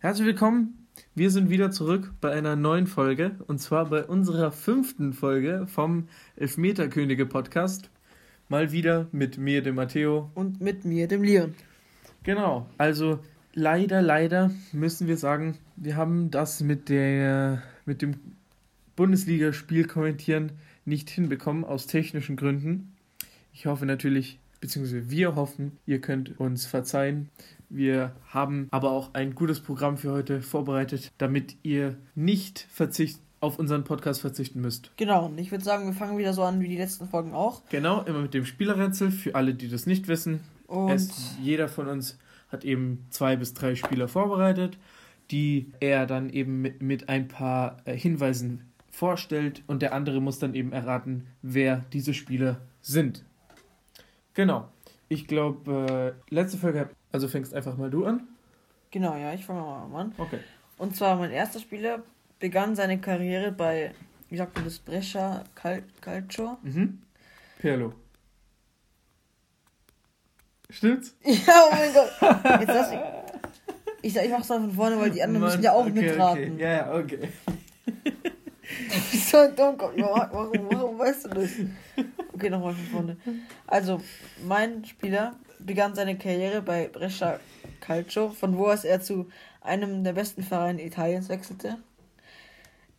Herzlich willkommen. Wir sind wieder zurück bei einer neuen Folge und zwar bei unserer fünften Folge vom Elfmeterkönige Podcast. Mal wieder mit mir, dem Matteo. Und mit mir, dem Leon. Genau, also leider, leider müssen wir sagen, wir haben das mit, der, mit dem Bundesligaspiel kommentieren nicht hinbekommen aus technischen Gründen. Ich hoffe natürlich, beziehungsweise wir hoffen, ihr könnt uns verzeihen. Wir haben aber auch ein gutes Programm für heute vorbereitet, damit ihr nicht verzicht auf unseren Podcast verzichten müsst. Genau, und ich würde sagen, wir fangen wieder so an wie die letzten Folgen auch. Genau, immer mit dem Spielerrätsel. Für alle, die das nicht wissen, und es, jeder von uns hat eben zwei bis drei Spieler vorbereitet, die er dann eben mit, mit ein paar äh, Hinweisen vorstellt und der andere muss dann eben erraten, wer diese Spieler sind. Genau. Ich glaube, äh, letzte Folge, also fängst einfach mal du an. Genau, ja, ich fange mal an. Okay. Und zwar mein erster Spieler begann seine Karriere bei, wie sagt man das, Brescia Cal Calcio. Mhm. Perlo. Stimmt's? Ja, oh mein Gott. Jetzt lass ich. Ich, ich mach's mal von vorne, weil die anderen Mann, müssen ja auch okay, mitraten. Okay. Ja, ja, okay. So dumm, warum, warum weißt du das? Okay, nochmal von vorne. Also, mein Spieler begann seine Karriere bei Brescia Calcio, von wo aus er zu einem der besten Vereine Italiens wechselte.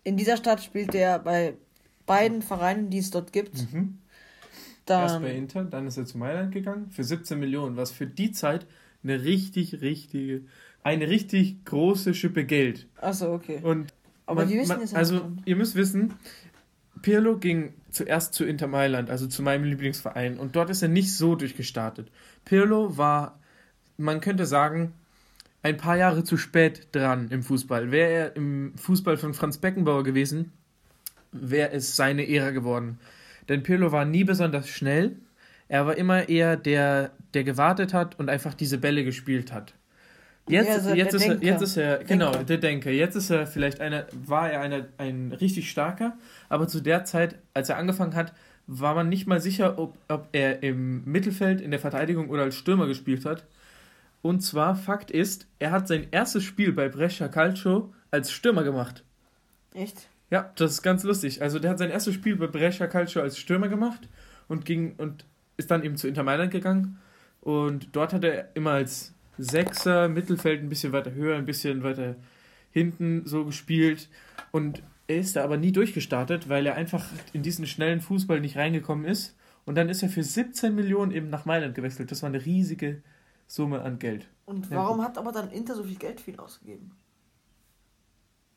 In dieser Stadt spielte er bei beiden Vereinen, die es dort gibt. Mhm. Dann, Erst bei Inter, dann ist er zu Mailand gegangen für 17 Millionen, was für die Zeit eine richtig, richtige, eine richtig große Schippe Geld. Achso, okay. Und aber man, die wissen es Also, ihr müsst wissen, Pirlo ging zuerst zu Inter Mailand, also zu meinem Lieblingsverein, und dort ist er nicht so durchgestartet. Pirlo war, man könnte sagen, ein paar Jahre zu spät dran im Fußball. Wäre er im Fußball von Franz Beckenbauer gewesen, wäre es seine Ära geworden. Denn Pirlo war nie besonders schnell. Er war immer eher der, der gewartet hat und einfach diese Bälle gespielt hat. Jetzt, ja, jetzt, ist er, jetzt ist er, genau, Denker. der Denker. Jetzt ist er vielleicht einer, war er einer, ein richtig starker, aber zu der Zeit, als er angefangen hat, war man nicht mal sicher, ob, ob er im Mittelfeld, in der Verteidigung oder als Stürmer gespielt hat. Und zwar, Fakt ist, er hat sein erstes Spiel bei Brescia Calcio als Stürmer gemacht. Echt? Ja, das ist ganz lustig. Also der hat sein erstes Spiel bei Brescia Calcio als Stürmer gemacht und ging und ist dann eben zu Inter Mailand gegangen. Und dort hat er immer als Sechser, Mittelfeld ein bisschen weiter höher, ein bisschen weiter hinten so gespielt. Und er ist da aber nie durchgestartet, weil er einfach in diesen schnellen Fußball nicht reingekommen ist. Und dann ist er für 17 Millionen eben nach Mailand gewechselt. Das war eine riesige Summe an Geld. Und warum ja, hat aber dann Inter so viel Geld für ihn ausgegeben?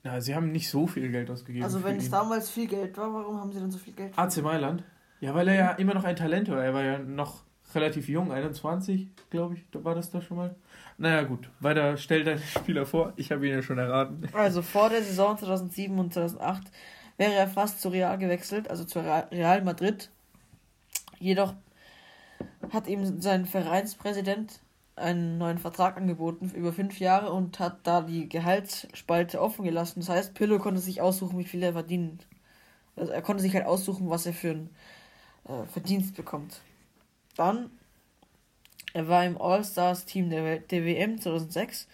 Na, sie haben nicht so viel Geld ausgegeben. Also wenn es damals viel Geld war, warum haben sie dann so viel Geld? AC Mailand? Ja, weil er ja immer noch ein Talent war. Er war ja noch relativ jung, 21, glaube ich, war das da schon mal. Naja, gut, weiter stell deinen Spieler vor. Ich habe ihn ja schon erraten. Also vor der Saison 2007 und 2008 wäre er fast zu Real gewechselt, also zu Real Madrid. Jedoch hat ihm sein Vereinspräsident einen neuen Vertrag angeboten über fünf Jahre und hat da die Gehaltsspalte offen gelassen. Das heißt, Pillow konnte sich aussuchen, wie viel er verdient. Also er konnte sich halt aussuchen, was er für einen äh, Verdienst bekommt. Dann, er war im All-Stars-Team der, der WM 2006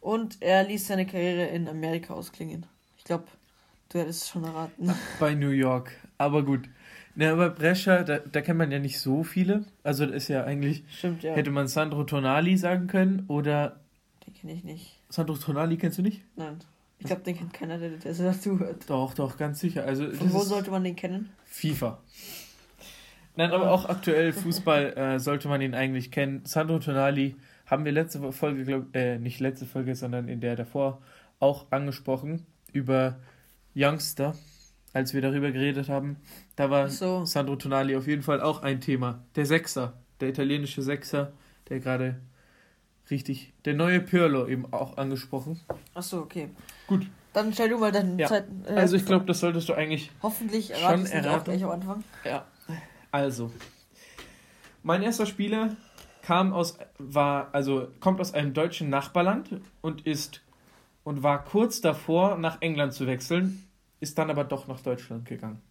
und er ließ seine Karriere in Amerika ausklingen. Ich glaube, du hättest es schon erraten. Bei New York, aber gut. Ne, aber Brescia, da, da kennt man ja nicht so viele. Also das ist ja eigentlich. Stimmt, ja. Hätte man Sandro Tonali sagen können oder. Den kenne ich nicht. Sandro Tonali kennst du nicht? Nein. Ich glaube, den kennt keiner, der das dazu hört. Doch, doch, ganz sicher. Also, Von wo sollte man den kennen? FIFA. Nein, aber auch aktuell Fußball äh, sollte man ihn eigentlich kennen. Sandro Tonali haben wir letzte Folge, glaub, äh, nicht letzte Folge, sondern in der davor auch angesprochen über Youngster, als wir darüber geredet haben. Da war so. Sandro Tonali auf jeden Fall auch ein Thema. Der Sechser, der italienische Sechser, der gerade richtig, der neue Pirlo eben auch angesprochen. Ach so, okay. Gut. Dann stell du mal deine ja. Zeit. Äh, also ich glaube, das solltest du eigentlich hoffentlich schon erraten. Auch gleich am Anfang. Ja. Also, mein erster Spieler kam aus, war, also kommt aus einem deutschen Nachbarland und ist und war kurz davor, nach England zu wechseln, ist dann aber doch nach Deutschland gegangen.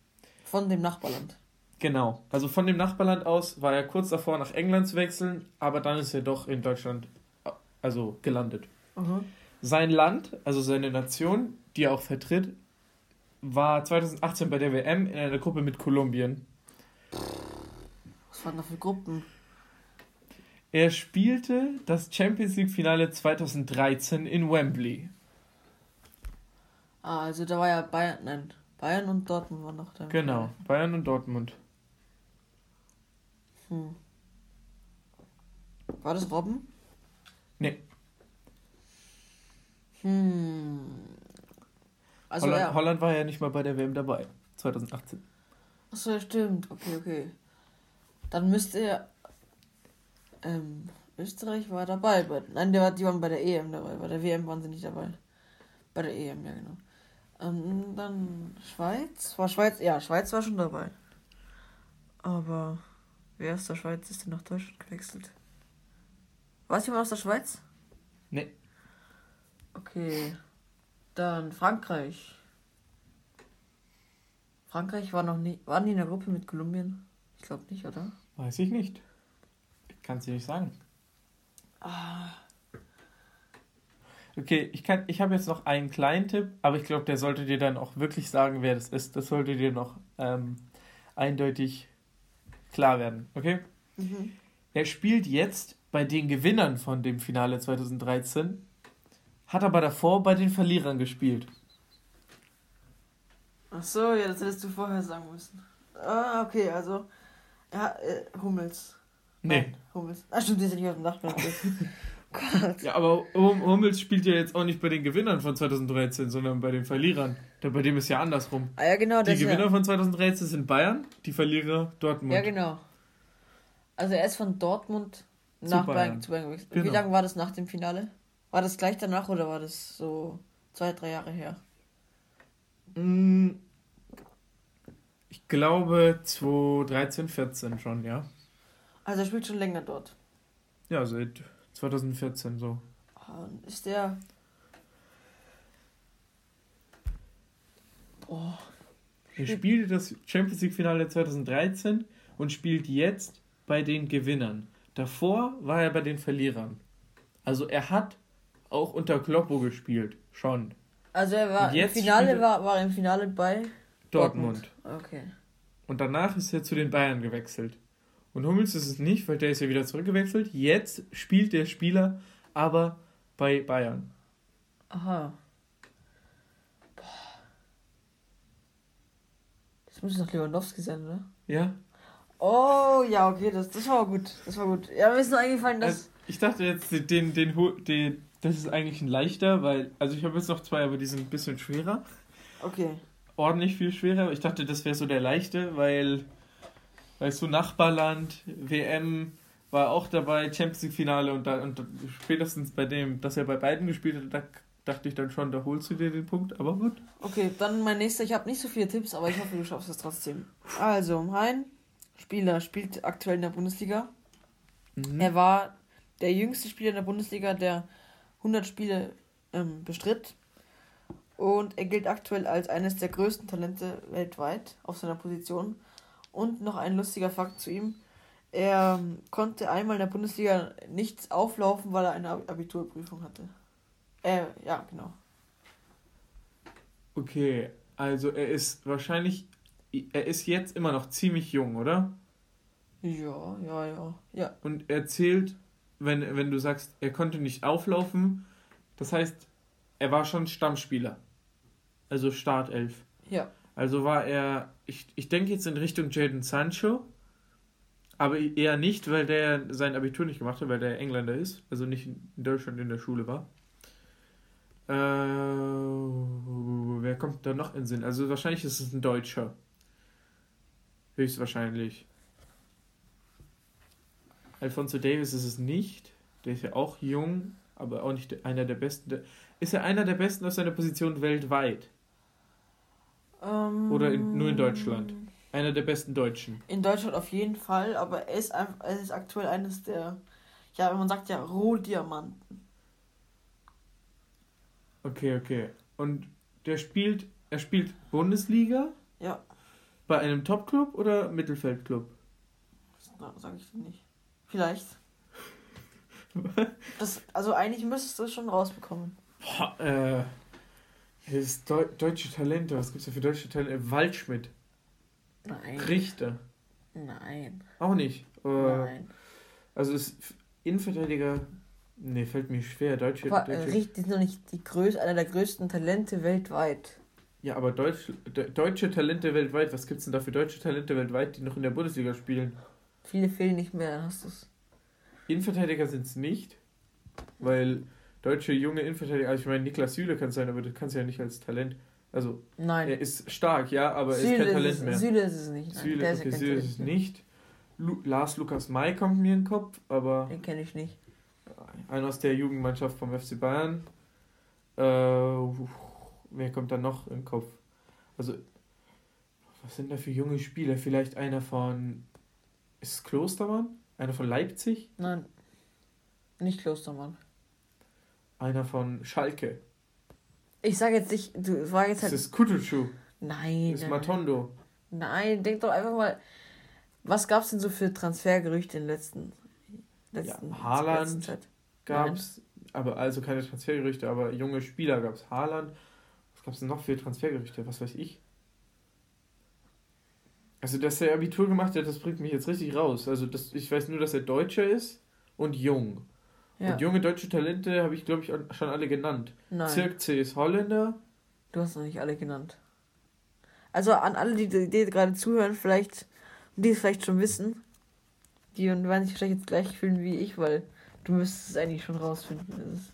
Von dem Nachbarland. Genau. Also von dem Nachbarland aus war er kurz davor, nach England zu wechseln, aber dann ist er doch in Deutschland also gelandet. Mhm. Sein Land, also seine Nation, die er auch vertritt, war 2018 bei der WM in einer Gruppe mit Kolumbien. Was waren da für Gruppen? Er spielte das Champions League Finale 2013 in Wembley. Ah, also da war ja Bayern, nein, Bayern und Dortmund waren noch da. Genau, Bayern und Dortmund. Hm. War das Robben? Nee. Hm. Also Holland, ja. Holland war ja nicht mal bei der WM dabei, 2018. Achso, stimmt. Okay, okay. Dann müsste er. Ähm, Österreich war dabei. Bei, nein, war, die waren bei der EM dabei. Bei der WM waren sie nicht dabei. Bei der EM, ja, genau. Ähm, dann Schweiz. War Schweiz? Ja, Schweiz war schon dabei. Aber wer aus der Schweiz ist denn nach Deutschland gewechselt? War es jemand aus der Schweiz? Nee. Okay. Dann Frankreich. Frankreich war noch nie. Waren die in der Gruppe mit Kolumbien? Ich glaube nicht, oder? Weiß ich nicht. Kannst du nicht sagen. Ah. Okay, ich, ich habe jetzt noch einen kleinen Tipp, aber ich glaube, der sollte dir dann auch wirklich sagen, wer das ist. Das sollte dir noch ähm, eindeutig klar werden, okay? Mhm. Er spielt jetzt bei den Gewinnern von dem Finale 2013, hat aber davor bei den Verlierern gespielt. Ach so, ja, das hättest du vorher sagen müssen. Ah, okay, also. Ja, äh, Hummels. Nee. Nein, Hummels. Ach stimmt, die sind nicht auf dem Dachplatz. Gott. Ja, aber Hummels spielt ja jetzt auch nicht bei den Gewinnern von 2013, sondern bei den Verlierern. bei dem ist ja andersrum. Ah ja, genau. Die Gewinner ja. von 2013 sind Bayern, die Verlierer Dortmund. Ja, genau. Also er ist von Dortmund zu nach Bayern, Bayern zu Bayern gewechselt. Genau. Wie lange war das nach dem Finale? War das gleich danach oder war das so zwei, drei Jahre her? Mm, ich glaube 2013, 14 schon, ja. Also er spielt schon länger dort. Ja, seit 2014 so. Ist der. Boah. Er spielte das Champions League Finale 2013 und spielt jetzt bei den Gewinnern. Davor war er bei den Verlierern. Also er hat auch unter Kloppo gespielt, schon. Also er war im Finale war, war im Finale bei Dortmund. Dortmund. Okay. Und danach ist er zu den Bayern gewechselt. Und Hummels ist es nicht, weil der ist ja wieder zurückgewechselt. Jetzt spielt der Spieler aber bei Bayern. Aha. Boah. Das muss doch Lewandowski sein, oder? Ja. Oh, ja, okay, das, das war gut. Das war gut. Ja, mir ist nur eingefallen, dass. Also, ich dachte jetzt, den, den, den, den, das ist eigentlich ein leichter, weil. Also, ich habe jetzt noch zwei, aber die sind ein bisschen schwerer. Okay. Ordentlich viel schwerer. Ich dachte, das wäre so der leichte, weil weißt du, Nachbarland, WM war auch dabei, Champions League Finale und, da, und spätestens bei dem, dass er bei beiden gespielt hat, da dachte ich dann schon, da holst du dir den Punkt, aber gut. Okay, dann mein nächster, ich habe nicht so viele Tipps, aber ich hoffe, du schaffst es trotzdem. Also, Hein, Spieler, spielt aktuell in der Bundesliga. Mhm. Er war der jüngste Spieler in der Bundesliga, der 100 Spiele ähm, bestritt. Und er gilt aktuell als eines der größten Talente weltweit auf seiner Position. Und noch ein lustiger Fakt zu ihm. Er ähm, konnte einmal in der Bundesliga nichts auflaufen, weil er eine Abiturprüfung hatte. Äh, ja, genau. Okay, also er ist wahrscheinlich, er ist jetzt immer noch ziemlich jung, oder? Ja, ja, ja, ja. Und er zählt, wenn, wenn du sagst, er konnte nicht auflaufen, das heißt, er war schon Stammspieler. Also Startelf. Ja. Also war er, ich, ich denke jetzt in Richtung Jaden Sancho, aber eher nicht, weil der sein Abitur nicht gemacht hat, weil der Engländer ist, also nicht in Deutschland in der Schule war. Äh, wer kommt da noch in Sinn? Also wahrscheinlich ist es ein Deutscher. Höchstwahrscheinlich. Alfonso Davis ist es nicht. Der ist ja auch jung, aber auch nicht einer der besten. Ist er einer der besten aus seiner Position weltweit? Ähm, Oder in, nur in Deutschland? Einer der besten Deutschen. In Deutschland auf jeden Fall, aber er ist, einfach, er ist aktuell eines der, ja, man sagt ja, Rohdiamanten. Okay, okay. Und der spielt, er spielt Bundesliga? Ja. Bei einem Topclub oder Mittelfeldclub? Sage ich dir nicht. Vielleicht. das, also eigentlich müsstest du es schon rausbekommen. Ha, äh, das ist Deu deutsche Talente. Was gibt's da für deutsche Talente? Waldschmidt. Nein. Richter. Nein. Auch nicht. Äh, Nein. Also ist Innenverteidiger. Nee, fällt mir schwer. Deutsche. Aber, deutsche Richter ist noch nicht die größ einer der größten Talente weltweit. Ja, aber Deutsch, de, deutsche Talente weltweit, was gibt's denn da für deutsche Talente weltweit, die noch in der Bundesliga spielen? Viele fehlen nicht mehr, hast du's. Innenverteidiger sind es nicht, weil deutsche junge Innenverteidiger, also ich meine, Niklas Süle kann sein, aber das kannst du ja nicht als Talent. Also, Nein. er ist stark, ja, aber er ist kein Talent mehr. Süle ist es nicht. Nein, Süle, okay, ist, Süle ist es nicht. Lu Lars Lukas May kommt mir in den Kopf, aber. Den kenne ich nicht. Einer aus der Jugendmannschaft vom FC Bayern. Äh, wer kommt da noch in den Kopf? Also, was sind da für junge Spieler? Vielleicht einer von. Ist es Klostermann? Einer von Leipzig? Nein. Nicht Klostermann. Einer von Schalke. Ich sage jetzt nicht, du war jetzt halt. Das ist Kutucu. Nein. Das ist Matondo. Nein, denk doch einfach mal. Was gab es denn so für Transfergerüchte in den letzten, letzten ja, Haaland gab es, aber also keine Transfergerüchte, aber junge Spieler gab es. Haaland. Was gab es denn noch für Transfergerüchte? Was weiß ich? Also, dass er Abitur gemacht hat, das bringt mich jetzt richtig raus. Also, das, ich weiß nur, dass er Deutscher ist und jung. Ja. Und junge deutsche Talente habe ich, glaube ich, schon alle genannt. Nein. Zirk C ist Holländer. Du hast noch nicht alle genannt. Also an alle, die, die, gerade zuhören, vielleicht, die es vielleicht schon wissen, die werden sich vielleicht jetzt gleich fühlen wie ich, weil du müsstest es eigentlich schon rausfinden.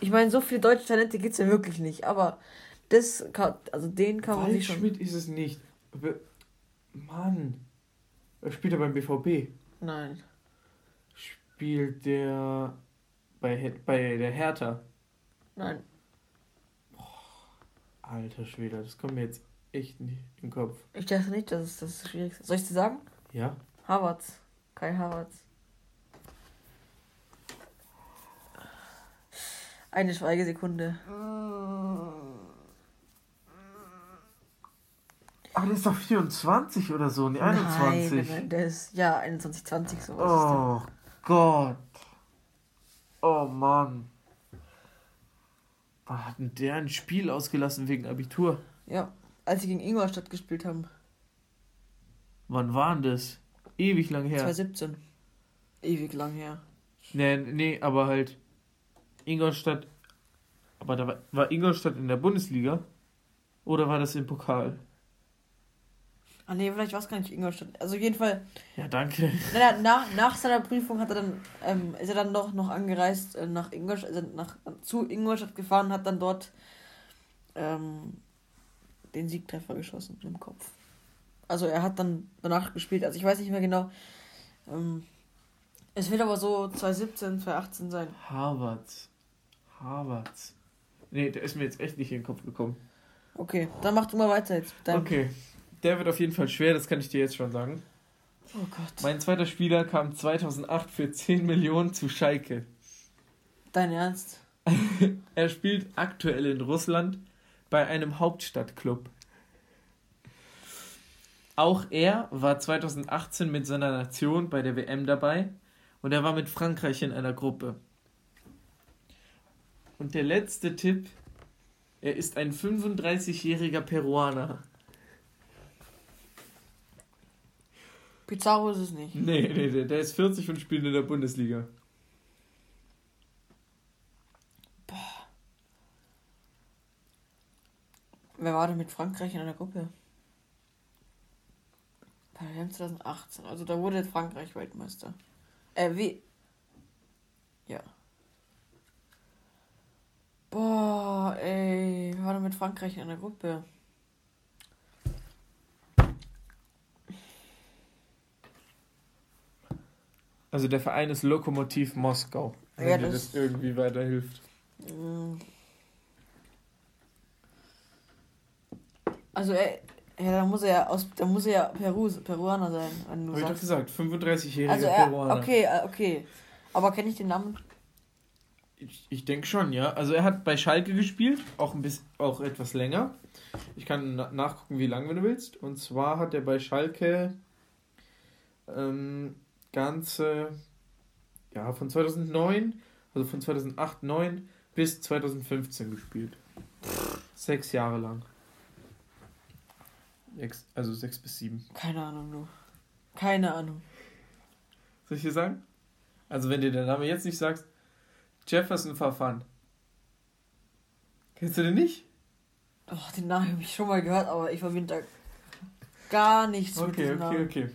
ich meine, so viele deutsche Talente gibt es ja wirklich nicht, aber das kann, also den kann man sich schon... Schmidt ist es nicht. Mann. Spielt er beim BVB? Nein spielt der bei, bei der Hertha? Nein. Boah, alter Schwede, das kommt mir jetzt echt nicht in den Kopf. Ich dachte nicht, dass es das Schwierigste ist. Soll ich dir sagen? Ja. Havertz. Kai Havertz. Eine Schweigesekunde. Ach, der ist doch 24 oder so, ne 21. Nein, nein, der ist, ja, 21, 20 sowas. Oh Gott. Oh Mann. Wann hat denn der ein Spiel ausgelassen wegen Abitur? Ja, als sie gegen Ingolstadt gespielt haben. Wann war denn das? Ewig lang her. 2017. Ewig lang her. Nee, nee, aber halt Ingolstadt. Aber da war, war Ingolstadt in der Bundesliga? Oder war das im Pokal? Ah nee, vielleicht war es gar nicht Ingolstadt. Also auf jeden Fall. Ja, danke. Na, nach, nach seiner Prüfung hat er dann, ähm, ist er dann doch noch angereist äh, nach Ingolstadt, also nach, zu Ingolstadt gefahren, hat dann dort ähm, den Siegtreffer geschossen im Kopf. Also er hat dann danach gespielt, also ich weiß nicht mehr genau. Ähm, es wird aber so 2017, 2018 sein. Harvard. Harvard. Nee, der ist mir jetzt echt nicht in den Kopf gekommen. Okay, dann mach du mal weiter jetzt. Dann. Okay. Der wird auf jeden Fall schwer, das kann ich dir jetzt schon sagen. Oh Gott. Mein zweiter Spieler kam 2008 für 10 Millionen zu Schalke. Dein Ernst? er spielt aktuell in Russland bei einem Hauptstadtclub. Auch er war 2018 mit seiner Nation bei der WM dabei und er war mit Frankreich in einer Gruppe. Und der letzte Tipp, er ist ein 35-jähriger Peruaner. Pizarro ist es nicht. Nee, nee, der, der ist 40 und spielt in der Bundesliga. Boah. Wer war denn mit Frankreich in einer Gruppe? Bei der WM 2018. Also da wurde Frankreich Weltmeister. Äh, wie? Ja. Boah, ey. Wer war denn mit Frankreich in einer Gruppe? Also der Verein ist Lokomotiv Moskau, wenn ja, dir das irgendwie weiterhilft. Mm. Also er, ja, da muss er ja aus, da muss er ja Peru, Peruaner sein. Wenn du Hab sagst. ich doch gesagt, 35-jähriger also er, Peruaner. Okay, äh, okay. Aber kenne ich den Namen? Ich, ich denke schon, ja. Also er hat bei Schalke gespielt, auch ein bisschen, auch etwas länger. Ich kann nachgucken, wie lange, wenn du willst. Und zwar hat er bei Schalke ähm, ganze, ja, von 2009, also von 2008, 9 bis 2015 gespielt. Sechs Jahre lang. Also sechs bis sieben. Keine Ahnung, du. Keine Ahnung. Soll ich dir sagen? Also wenn dir der Name jetzt nicht sagst, Jefferson Verfahren. Kennst du den nicht? Oh, den Namen habe ich schon mal gehört, aber ich verbinde da gar nichts okay, mit diesem okay, Namen. Okay, okay.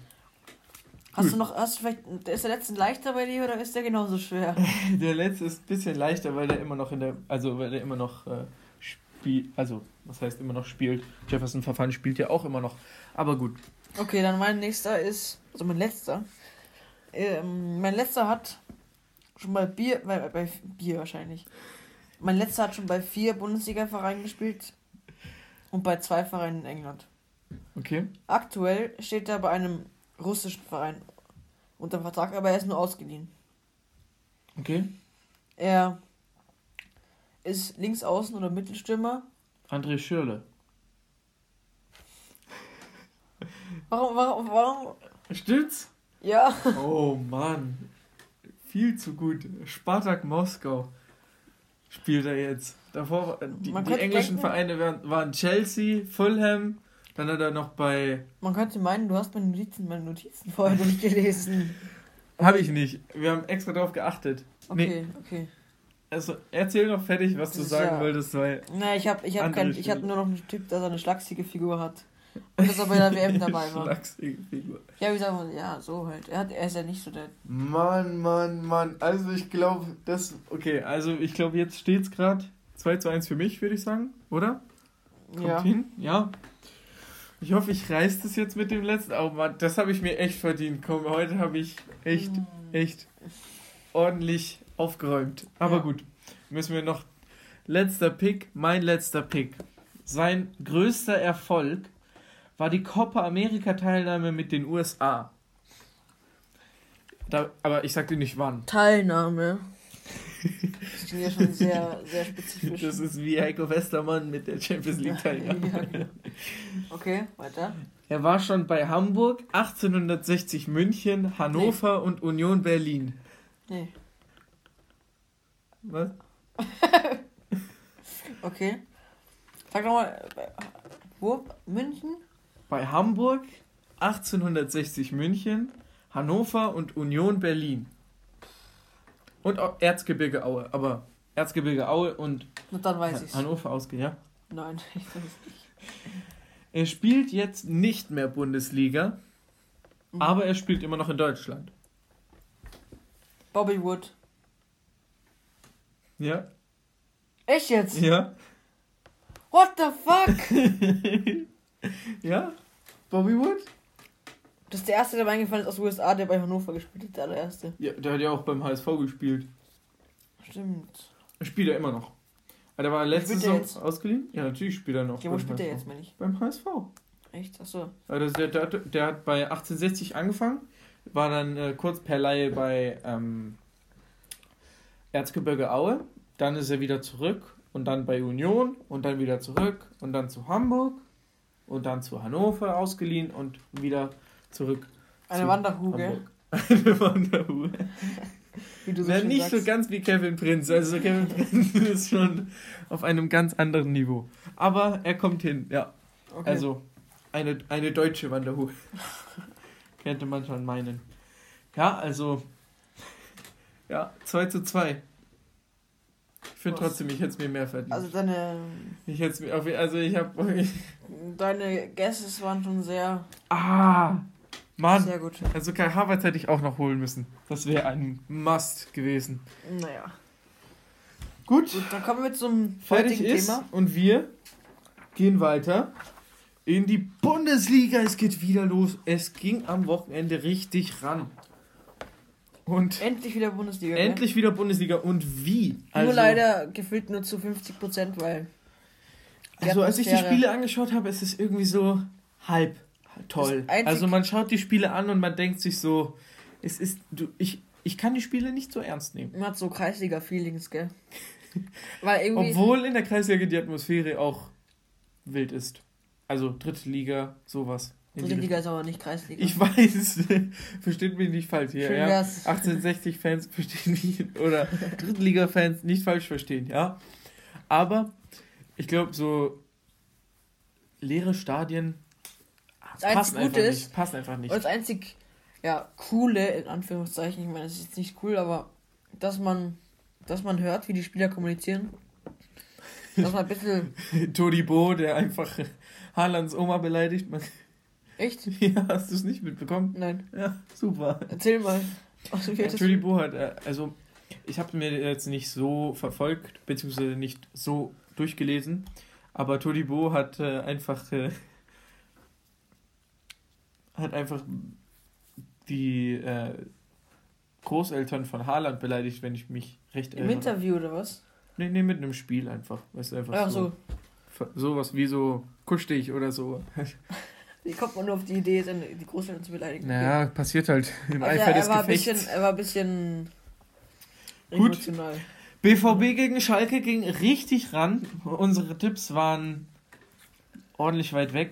Hast du noch, hast du vielleicht, ist der letzte leichter bei dir oder ist der genauso schwer? der letzte ist ein bisschen leichter, weil der immer noch in der, also weil der immer noch äh, spielt, also was heißt immer noch spielt. Jefferson Verfahren spielt ja auch immer noch, aber gut. Okay, dann mein nächster ist, also mein letzter. Ähm, mein letzter hat schon bei Bier, bei, bei Bier wahrscheinlich. Mein letzter hat schon bei vier Bundesliga-Vereinen gespielt und bei zwei Vereinen in England. Okay. Aktuell steht er bei einem russischen Verein unter Vertrag, aber er ist nur ausgeliehen. Okay. Er ist Linksaußen oder Mittelstürmer. André Schürle. Warum, warum, warum? Stimmt's? Ja. Oh Mann. Viel zu gut. Spartak Moskau spielt er jetzt. Davor, die, die englischen denken, Vereine waren, waren Chelsea, Fulham, dann hat er noch bei. Man könnte meinen, du hast meine Notizen, meine Notizen vorher durchgelesen. Habe ich nicht. Wir haben extra darauf geachtet. Okay, nee. okay. Also erzähl noch fertig, was du sagen ja, wolltest, weil. Na, ich habe ich hab kein, ich hatte nur noch einen Typ, der so eine schlachsige Figur hat. Und dass er bei der WM dabei war. Schlachsige Figur. Ja, wie sagen wir, ja, so halt. Er, hat, er ist ja nicht so der. Mann, Mann, Mann. Also ich glaube, das. Okay, also ich glaube, jetzt steht es gerade 2 zu 1 für mich, würde ich sagen, oder? Kommt ja. hin? Ja. Ich hoffe, ich reiß das jetzt mit dem letzten. Oh Mann, das habe ich mir echt verdient. Komm, heute habe ich echt, mm. echt ordentlich aufgeräumt. Aber ja. gut, müssen wir noch. Letzter Pick, mein letzter Pick. Sein größter Erfolg war die Copa America Teilnahme mit den USA. Da, aber ich sag dir nicht wann. Teilnahme. Das klingt ja schon sehr, sehr spezifisch. Das ist wie Heiko Westermann mit der Champions League Teilnahme. ja. Okay, weiter. Er war schon bei Hamburg, 1860 München, Hannover nee. und Union Berlin. Nee. Was? okay. Sag nochmal, wo? München? Bei Hamburg, 1860 München, Hannover und Union Berlin. Und auch Erzgebirge Aue, aber Erzgebirge Aue und Na, dann weiß ich's. Hannover ausgehen, ja? Nein, ich weiß es nicht. Er spielt jetzt nicht mehr Bundesliga, mhm. aber er spielt immer noch in Deutschland. Bobby Wood. Ja. Echt jetzt? Ja. What the fuck? ja? Bobby Wood? Das ist der erste, der mir eingefallen ist aus den USA, der bei Hannover gespielt hat, der allererste. Ja, der hat ja auch beim HSV gespielt. Stimmt. Er spielt ja immer noch. Der war letzte Saison ausgeliehen? Ja, natürlich spielt er noch. Ja, wo spielt er jetzt, meine ich? Beim HSV. Echt? Achso. Also der, der, der, hat bei 1860 angefangen, war dann äh, kurz per Laie bei ähm, Erzgebirge Aue, dann ist er wieder zurück und dann bei Union und dann wieder zurück und dann zu Hamburg und dann zu Hannover ausgeliehen und wieder zurück. Eine Wanderhuge. Eine Wanderhuge. wie du so ja, nicht sagst. so ganz wie Kevin Prinz. Also Kevin Prinz ist schon auf einem ganz anderen Niveau. Aber er kommt hin, ja. Okay. Also eine, eine deutsche Wanderhuge. Könnte man schon meinen. Ja, also. Ja, 2 zu 2. Ich finde trotzdem, ich hätte es mir mehr verdient. Also deine. Ich hätte mir. Also ich habe. Deine Guesses waren schon sehr. Ah! Mann. Sehr gut. Also Kai Havertz hätte ich auch noch holen müssen. Das wäre ein Must gewesen. Naja. Gut. gut dann kommen wir zum Fertig ist Thema. Und wir gehen weiter in die Bundesliga. Es geht wieder los. Es ging am Wochenende richtig ran. Und endlich wieder Bundesliga. Endlich wieder Bundesliga. Und wie? Also, nur leider gefühlt nur zu 50 Prozent, weil. Also als ich die Spiele angeschaut habe, ist es irgendwie so halb toll. Also man schaut die Spiele an und man denkt sich so, es ist, du, ich, ich kann die Spiele nicht so ernst nehmen. Man hat so Kreisliga-Feelings, gell? Weil irgendwie Obwohl in der Kreisliga die Atmosphäre auch wild ist. Also dritte Liga, sowas. Drittliga ist aber nicht Kreisliga. Ich weiß, versteht mich nicht falsch hier. Ja? 1860-Fans verstehen mich oder Drittliga-Fans nicht falsch verstehen, ja. Aber ich glaube, so leere Stadien das passen einfach ist. Passen einfach nicht. Und das einzig ja, coole, in Anführungszeichen, ich meine, das ist jetzt nicht cool, aber dass man, dass man hört, wie die Spieler kommunizieren. Dass man ein bisschen. Todibo, der einfach Haalands Oma beleidigt. Man Echt? Ja, hast du es nicht mitbekommen? Nein. Ja, super. Erzähl mal. Also, ja, Todibo hat, äh, also ich habe mir jetzt nicht so verfolgt, beziehungsweise nicht so durchgelesen, aber Todibo hat äh, einfach äh, hat einfach die äh, Großeltern von Haaland beleidigt, wenn ich mich recht erinnere. Im Interview oder was? Nee, nee, mit einem Spiel einfach. Weißt du, einfach Ach so. so. Sowas wie so kuschtig oder so. Wie kommt man nur auf die Idee, die Großeltern zu beleidigen? Naja, passiert halt im also Eifer des er war Gefechts. Bisschen, er war ein bisschen Gut. emotional. BVB gegen Schalke ging richtig ran. Unsere Tipps waren ordentlich weit weg.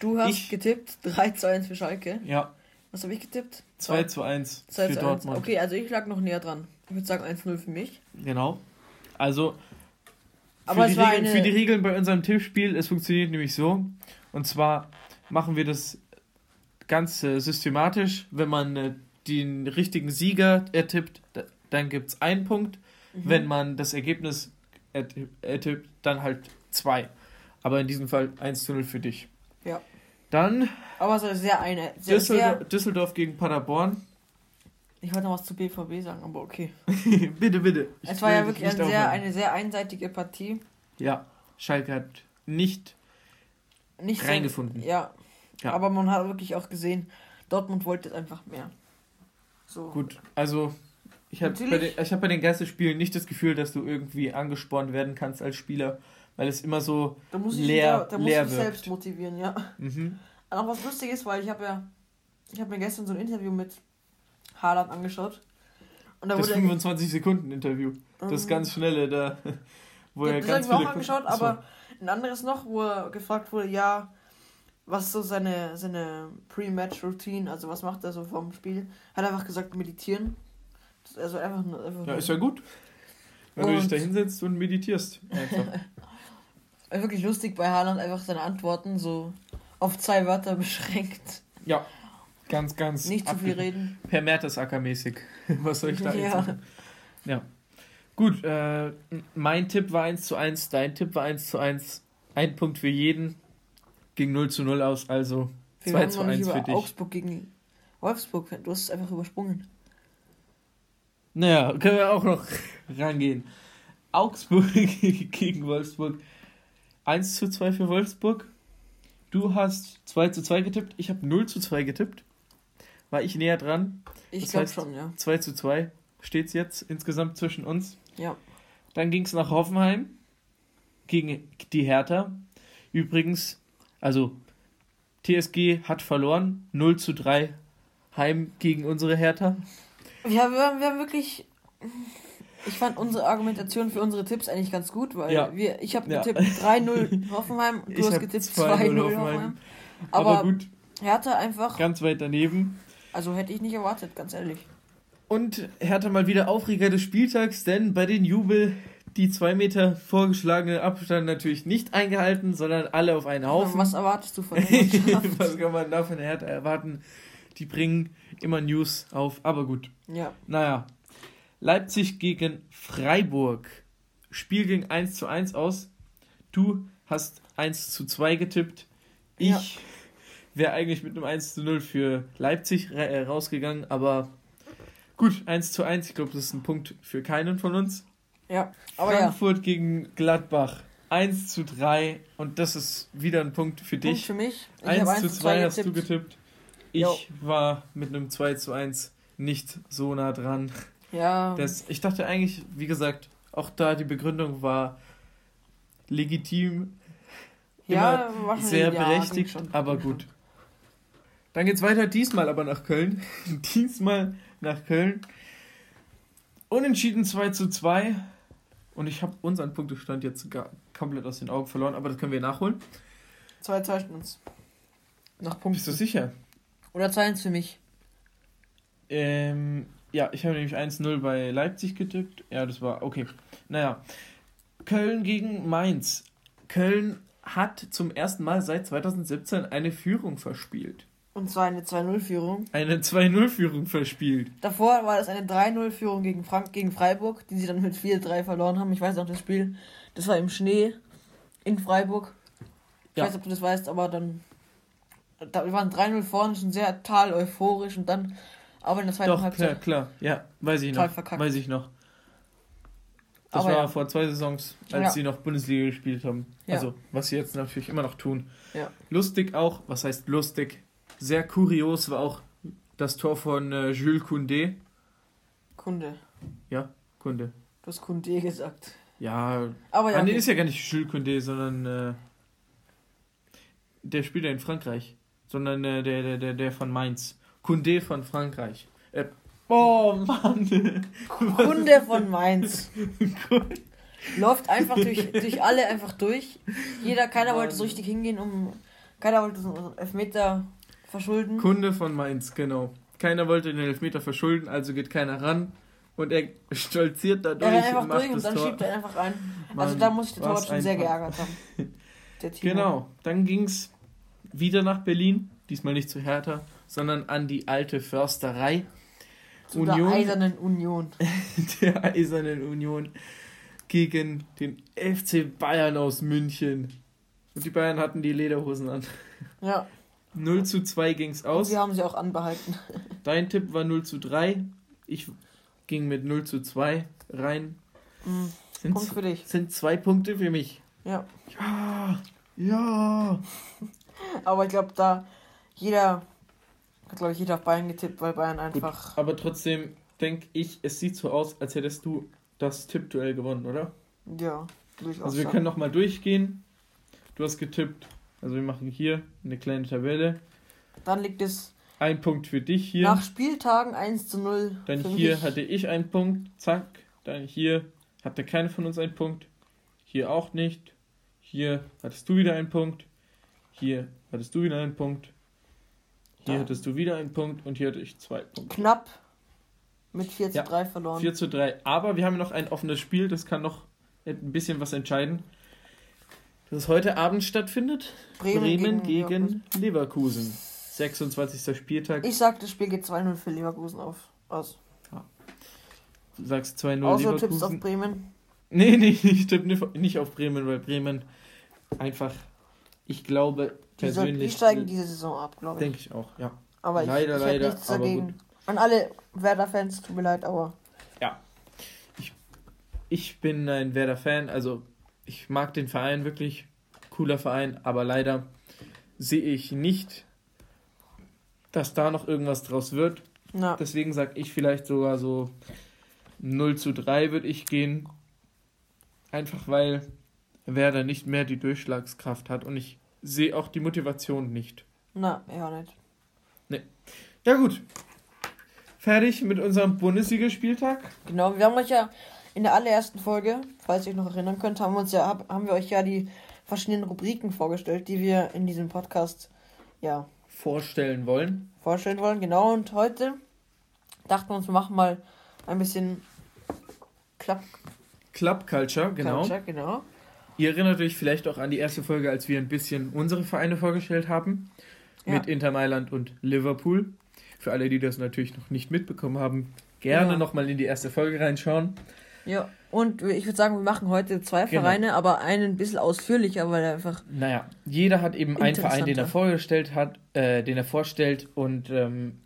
Du hast ich, getippt 3 zu 1 für Schalke. Ja. Was habe ich getippt? 2 zu 1 2 für zu Dortmund. 1. Okay, also ich lag noch näher dran. Ich würde sagen 1-0 für mich. Genau. Also Aber für, die Regeln, für die Regeln bei unserem Tippspiel, es funktioniert nämlich so. Und zwar machen wir das ganz äh, systematisch. Wenn man äh, den richtigen Sieger ertippt, dann gibt es einen Punkt. Mhm. Wenn man das Ergebnis ertippt, dann halt zwei. Aber in diesem Fall 1 zu 0 für dich. Dann. Aber so sehr eine. Sehr, Düsseldorf, sehr Düsseldorf gegen Paderborn. Ich wollte noch was zu BVB sagen, aber okay. bitte, bitte. Ich es war ja wirklich ein sehr, eine sehr einseitige Partie. Ja, Schalke hat nicht, nicht reingefunden. So, ja. ja, aber man hat wirklich auch gesehen, Dortmund wollte es einfach mehr. So. Gut, also ich habe bei, den, hab bei den Geisterspielen nicht das Gefühl, dass du irgendwie angespornt werden kannst als Spieler weil es immer so da muss ich leer, da, da leer muss ich selbst motivieren, ja. Mhm. Auch was lustig ist, weil ich habe ja, ich habe mir gestern so ein Interview mit Haaland angeschaut. Und da das 25 Sekunden Interview, das mhm. ganz schnelle da, wo ja, er ganz viele. Ich auch angeschaut, aber ein anderes noch, wo er gefragt wurde, ja, was ist so seine, seine Pre-Match-Routine, also was macht er so vom Spiel? Hat einfach gesagt, meditieren. Also einfach, einfach ja, ist ja gut. Wenn und du dich da hinsetzt und meditierst. Einfach. wirklich lustig bei Haaland einfach seine Antworten so auf zwei Wörter beschränkt. Ja, ganz, ganz. Nicht zu viel reden. Per Mertesacker-mäßig. Was soll ich da ja. sagen? Ja. Gut, äh, mein Tipp war 1 zu 1, dein Tipp war 1 zu 1. Ein Punkt für jeden. Ging 0 zu 0 aus, also Wir 2 zu 1 für dich. Augsburg gegen Wolfsburg, du hast es einfach übersprungen. Naja, können wir auch noch rangehen. Augsburg gegen Wolfsburg 1 zu 2 für Wolfsburg. Du hast 2 zu 2 getippt. Ich habe 0 zu 2 getippt. War ich näher dran. Ich glaube schon, ja. 2 zu 2 steht es jetzt insgesamt zwischen uns. Ja. Dann ging es nach Hoffenheim gegen die Hertha. Übrigens, also TSG hat verloren. 0 zu 3 Heim gegen unsere Hertha. Ja, wir haben, wir haben wirklich ich fand unsere Argumentation für unsere Tipps eigentlich ganz gut, weil ja. wir, ich habe getippt ja. 3-0 Hoffenheim, du ich hast getippt 2-0 Hoffenheim. Hoffenheim. Aber, Aber gut. Hertha einfach. Ganz weit daneben. Also hätte ich nicht erwartet, ganz ehrlich. Und Hertha mal wieder Aufreger des Spieltags, denn bei den Jubel die zwei Meter vorgeschlagene Abstand natürlich nicht eingehalten, sondern alle auf einen Haufen. Was erwartest du von der Was kann man da von Hertha erwarten? Die bringen immer News auf, aber gut. Ja. Naja, Leipzig gegen Freiburg. Spiel ging 1 zu 1 aus. Du hast 1 zu 2 getippt. Ich ja. wäre eigentlich mit einem 1 zu 0 für Leipzig äh, rausgegangen, aber gut, 1 zu 1. Ich glaube, das ist ein Punkt für keinen von uns. Ja, aber Frankfurt ja. gegen Gladbach. 1 zu 3 und das ist wieder ein Punkt für dich. Punkt für mich. Ich 1 zu 2 hast du getippt. Ich jo. war mit einem 2 zu 1 nicht so nah dran. Ja. Das, ich dachte eigentlich, wie gesagt, auch da die Begründung war legitim, ja, sehr berechtigt, schon. aber gut. Dann geht's weiter, diesmal aber nach Köln. diesmal nach Köln. Unentschieden 2 zu 2. Und ich habe unseren Punktestand jetzt gar komplett aus den Augen verloren, aber das können wir nachholen. 2 2 uns. Nach Punkten. Bist du sicher? Oder 2-1 für mich? Ähm, ja, ich habe nämlich 1-0 bei Leipzig getippt. Ja, das war okay. Naja, Köln gegen Mainz. Köln hat zum ersten Mal seit 2017 eine Führung verspielt. Und zwar eine 2-0-Führung. Eine 2-0-Führung verspielt. Davor war das eine 3-0-Führung gegen, Frank gegen Freiburg, die sie dann mit 4-3 verloren haben. Ich weiß noch das Spiel. Das war im Schnee in Freiburg. Ich ja. weiß nicht, ob du das weißt, aber dann. Da, wir waren 3-0 vorne, schon sehr total euphorisch und dann. Aber in der zweiten Doch, Halbzeit. Klar, klar. Ja, weiß ich noch. Verkackt. Weiß ich noch. Das aber war ja. vor zwei Saisons, als ja. sie noch Bundesliga gespielt haben. Ja. Also, was sie jetzt natürlich immer noch tun. Lustig auch, was heißt lustig? Sehr kurios war auch das Tor von äh, Jules Koundé. Kunde. Ja, Kunde. Du hast Koundé gesagt. Ja, aber ja, ah, nee, ist ja gar nicht Jules Koundé, sondern äh, der spielt ja in Frankreich. Sondern äh, der, der, der, der von Mainz. Koundé von Frankreich. Äh, oh Mann! Kunde von Mainz. Läuft einfach durch, durch alle einfach durch. Jeder, keiner wollte so richtig hingehen, um. Keiner wollte so einen Elfmeter verschulden. Kunde von Mainz, genau. Keiner wollte den Elfmeter verschulden, also geht keiner ran. Und er stolziert da durch. Er einfach und macht durch und dann Tor. schiebt er einfach ein. Mann, also da muss ich den Torwart schon sehr geärgert haben. genau, dann ging es wieder nach Berlin. Diesmal nicht zu Hertha, sondern an die alte Försterei. Zu Union, der Eisernen Union. der Eisernen Union gegen den FC Bayern aus München. Und die Bayern hatten die Lederhosen an. Ja. 0 zu 2 ging es aus. Wir haben sie auch anbehalten. Dein Tipp war 0 zu 3. Ich ging mit 0 zu 2 rein. Mhm. Sind, Punkt für dich. Sind zwei Punkte für mich. Ja. Ja. Ja. Aber ich glaube, da jeder hat, glaube ich, jeder auf Bayern getippt, weil Bayern einfach. Gut, aber trotzdem denke ich, es sieht so aus, als hättest du das Tippduell gewonnen, oder? Ja, durchaus. Also wir können nochmal durchgehen. Du hast getippt also wir machen hier eine kleine Tabelle. Dann liegt es. Ein Punkt für dich hier. Nach Spieltagen 1 zu 0. Dann hier mich. hatte ich einen Punkt. Zack. Dann hier hatte keine von uns einen Punkt. Hier auch nicht. Hier hattest du wieder einen Punkt. Hier hattest du wieder einen Punkt. Hier ja. hattest du wieder einen Punkt und hier hatte ich zwei Punkte. Knapp mit 4 zu ja, 3 verloren. 4 zu 3. Aber wir haben noch ein offenes Spiel, das kann noch ein bisschen was entscheiden das heute Abend stattfindet. Bremen, Bremen gegen, gegen Leverkusen. 26. Spieltag. Ich sag, das Spiel geht 2-0 für Leverkusen auf, aus. Ja. Du sagst 2-0 Außer Leverkusen. tippst auf Bremen? Nee, nee, ich tippe nicht auf Bremen, weil Bremen einfach, ich glaube, persönlich... Die, steigen diese Saison ab, glaube ich. Denke ich auch, ja. Aber leider, ich, ich leider, nichts dagegen. An alle Werder-Fans, tut mir leid, aber... Ja. Ich, ich bin ein Werder-Fan, also ich mag den Verein wirklich, cooler Verein, aber leider sehe ich nicht, dass da noch irgendwas draus wird. Ja. Deswegen sage ich vielleicht sogar so 0 zu 3 würde ich gehen. Einfach weil Werder nicht mehr die Durchschlagskraft hat und ich sehe auch die Motivation nicht. Na, ja nicht. Nee. Ja gut. Fertig mit unserem Bundesligaspieltag. Genau, wir haben euch ja in der allerersten Folge, falls ihr euch noch erinnern könnt, haben wir uns ja haben wir euch ja die verschiedenen Rubriken vorgestellt, die wir in diesem Podcast ja vorstellen wollen. Vorstellen wollen, genau. Und heute dachten wir uns, wir machen mal ein bisschen Club Club Culture, genau. Culture, genau. Ihr erinnert euch vielleicht auch an die erste Folge, als wir ein bisschen unsere Vereine vorgestellt haben. Ja. Mit Inter Mailand und Liverpool. Für alle, die das natürlich noch nicht mitbekommen haben, gerne ja. nochmal in die erste Folge reinschauen. Ja, und ich würde sagen, wir machen heute zwei genau. Vereine, aber einen ein bisschen ausführlicher, weil er einfach. Naja, jeder hat eben einen Verein, den er vorgestellt hat, äh, den er vorstellt und ähm,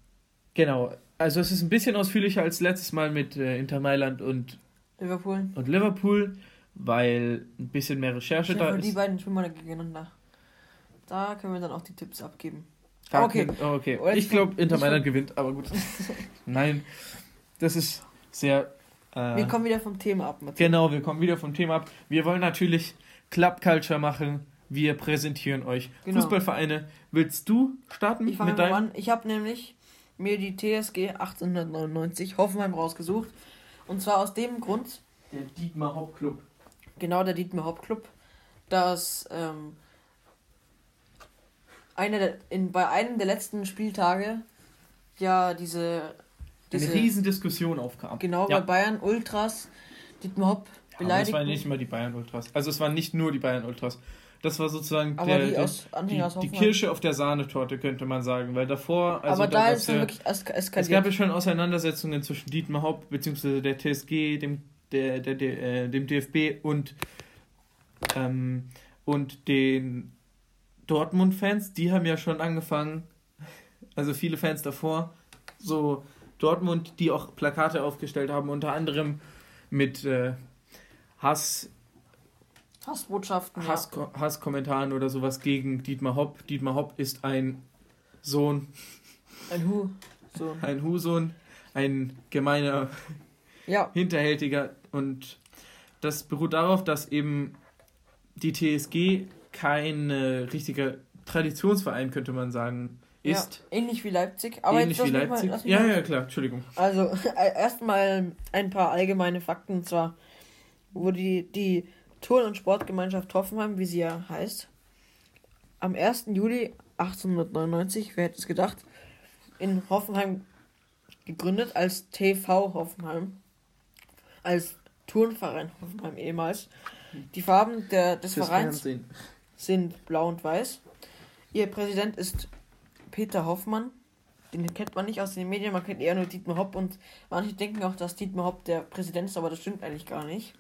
genau. Also es ist ein bisschen ausführlicher als letztes Mal mit äh, Inter Mailand und Liverpool. Und Liverpool, weil ein bisschen mehr Recherche da ist. Die beiden schwimmen gegeneinander. Da können wir dann auch die Tipps abgeben. Ah, okay. okay. Ich glaube, Inter Mailand gewinnt, aber gut. Nein, das ist sehr äh, wir kommen wieder vom Thema ab. Matthias. Genau, wir kommen wieder vom Thema ab. Wir wollen natürlich Club Culture machen. Wir präsentieren euch genau. Fußballvereine. Willst du starten ich mit deinem? An. Ich habe nämlich mir die TSG 1899 Hoffenheim rausgesucht. Und zwar aus dem Grund. Der Dietmar Hauptclub. Genau, der Dietmar Hauptclub. Dass ähm, eine der, in, bei einem der letzten Spieltage ja diese, diese eine Riesendiskussion aufkam. Genau, ja. bei Bayern Ultras Dietmar Hopp beleidigt. Ja, das waren nicht immer die Bayern Ultras. Also es waren nicht nur die Bayern Ultras. Das war sozusagen der, die, aus, die, die, Kirsche auf der Sahnetorte, könnte man sagen. Weil davor. Also Aber da, da ist es wirklich eskaliert. Es gab ja schon Auseinandersetzungen zwischen Dietmar Hopp bzw. der TSG, dem, der, der, der, äh, dem DFB und, ähm, und den Dortmund-Fans. Die haben ja schon angefangen, also viele Fans davor, so Dortmund, die auch Plakate aufgestellt haben, unter anderem mit äh, Hass Hassbotschaften. Hass, ja. Hasskommentaren oder sowas gegen Dietmar Hopp. Dietmar Hopp ist ein Sohn. Ein Hu-Sohn. Ein Hu-Sohn. Ein gemeiner, ja. hinterhältiger. Und das beruht darauf, dass eben die TSG kein äh, richtiger Traditionsverein, könnte man sagen, ist. Ja, ähnlich wie Leipzig. Aber ähnlich wie Leipzig. Mal, ja, ja, klar, Entschuldigung. Also, erstmal ein paar allgemeine Fakten. Und zwar wurde die, die Turn- und Sportgemeinschaft Hoffenheim, wie sie ja heißt, am 1. Juli 1899, wer hätte es gedacht, in Hoffenheim gegründet als TV Hoffenheim, als Turnverein Hoffenheim ehemals. Die Farben der, des Fürs Vereins Fernsehen. sind blau und weiß. Ihr Präsident ist Peter Hoffmann. Den kennt man nicht aus den Medien, man kennt eher nur Dietmar Hopp und manche denken auch, dass Dietmar Hopp der Präsident ist, aber das stimmt eigentlich gar nicht.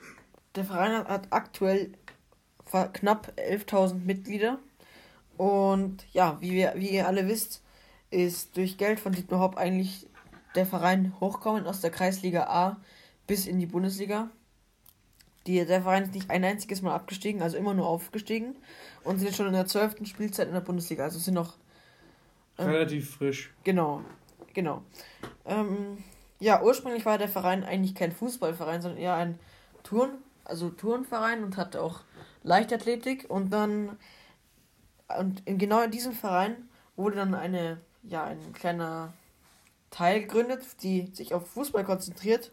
Der Verein hat aktuell knapp 11.000 Mitglieder. Und ja, wie, wir, wie ihr alle wisst, ist durch Geld von Dietmar Hopp eigentlich der Verein hochkommen aus der Kreisliga A bis in die Bundesliga. Die, der Verein ist nicht ein einziges Mal abgestiegen, also immer nur aufgestiegen und sind schon in der zwölften Spielzeit in der Bundesliga, also sind noch ähm, relativ frisch. Genau, genau. Ähm, ja, ursprünglich war der Verein eigentlich kein Fußballverein, sondern eher ein Turn, also Turnverein und hatte auch Leichtathletik und dann und in genau in diesem Verein wurde dann eine ja ein kleiner Teil gegründet, die sich auf Fußball konzentriert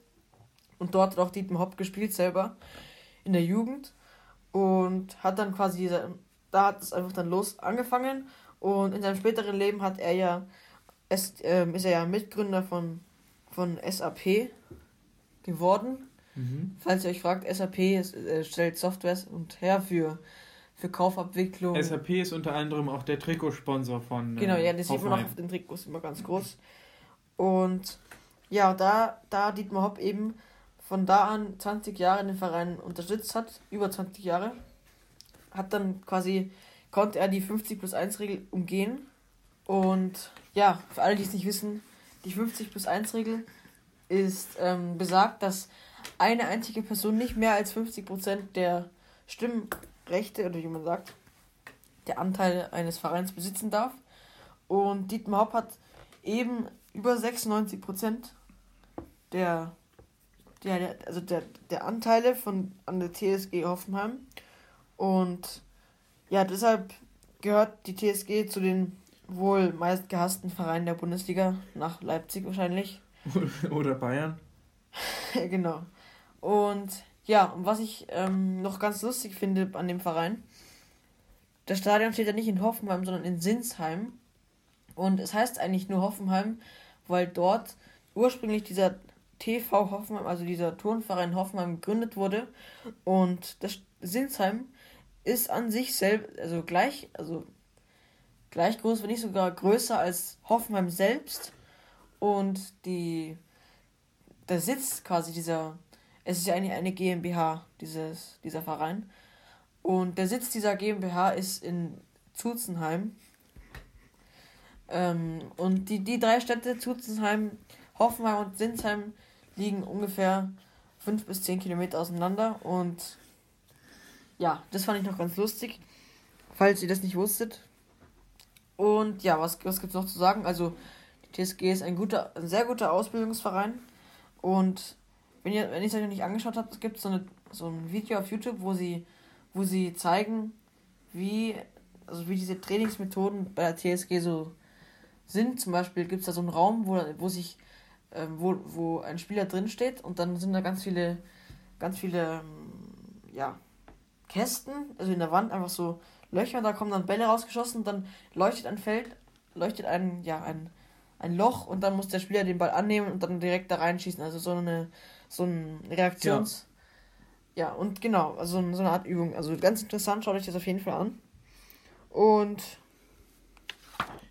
und dort hat auch Dietmar Hopp gespielt selber in der Jugend und hat dann quasi da hat es einfach dann los angefangen und in seinem späteren Leben hat er ja ist, ähm, ist er ja Mitgründer von von SAP geworden Mhm. Falls ihr euch fragt, SAP ist, äh, stellt Software und her für, für Kaufabwicklung. SAP ist unter anderem auch der Trikotsponsor von. Äh, genau, ja, das sieht man auch auf den Trikots immer ganz groß. Und ja, da, da Dietmar Hopp eben von da an 20 Jahre den Verein unterstützt hat, über 20 Jahre, hat dann quasi, konnte er die 50 plus 1 Regel umgehen. Und ja, für alle, die es nicht wissen, die 50 plus 1 Regel ist ähm, besagt, dass eine einzige Person nicht mehr als 50% der Stimmrechte, oder wie man sagt, der Anteile eines Vereins besitzen darf. Und Dietmar Hopp hat eben über 96% der, der, also der, der Anteile von, an der TSG Hoffenheim. Und ja, deshalb gehört die TSG zu den wohl meist gehassten Vereinen der Bundesliga, nach Leipzig wahrscheinlich. Oder Bayern. genau. Und ja, und was ich ähm, noch ganz lustig finde an dem Verein, das Stadion steht ja nicht in Hoffenheim, sondern in Sinsheim. Und es heißt eigentlich nur Hoffenheim, weil dort ursprünglich dieser TV Hoffenheim, also dieser Turnverein Hoffenheim gegründet wurde. Und das Sinsheim ist an sich selbst, also gleich, also gleich groß, wenn nicht sogar größer als Hoffenheim selbst. Und die der Sitz quasi dieser, es ist ja eigentlich eine GmbH, dieses, dieser Verein. Und der Sitz dieser GmbH ist in Zuzenheim. Ähm, und die, die drei Städte, Zuzenheim, Hoffenheim und Sinsheim, liegen ungefähr 5 bis 10 Kilometer auseinander. Und ja, das fand ich noch ganz lustig, falls ihr das nicht wusstet. Und ja, was, was gibt es noch zu sagen? Also, die TSG ist ein guter, ein sehr guter Ausbildungsverein. Und wenn ihr, wenn ihr es euch noch nicht angeschaut habt, es gibt so, eine, so ein Video auf YouTube, wo sie, wo sie zeigen, wie, also wie diese Trainingsmethoden bei der TSG so sind. Zum Beispiel gibt es da so einen Raum, wo, wo sich, äh, wo, wo ein Spieler drin steht und dann sind da ganz viele, ganz viele, ähm, ja, Kästen, also in der Wand einfach so Löcher, da kommen dann Bälle rausgeschossen, dann leuchtet ein Feld, leuchtet ein, ja, ein, ein Loch und dann muss der Spieler den Ball annehmen und dann direkt da reinschießen. Also so eine so ein Reaktions. Ja, ja und genau, also so eine Art Übung. Also ganz interessant, schaut euch das auf jeden Fall an. Und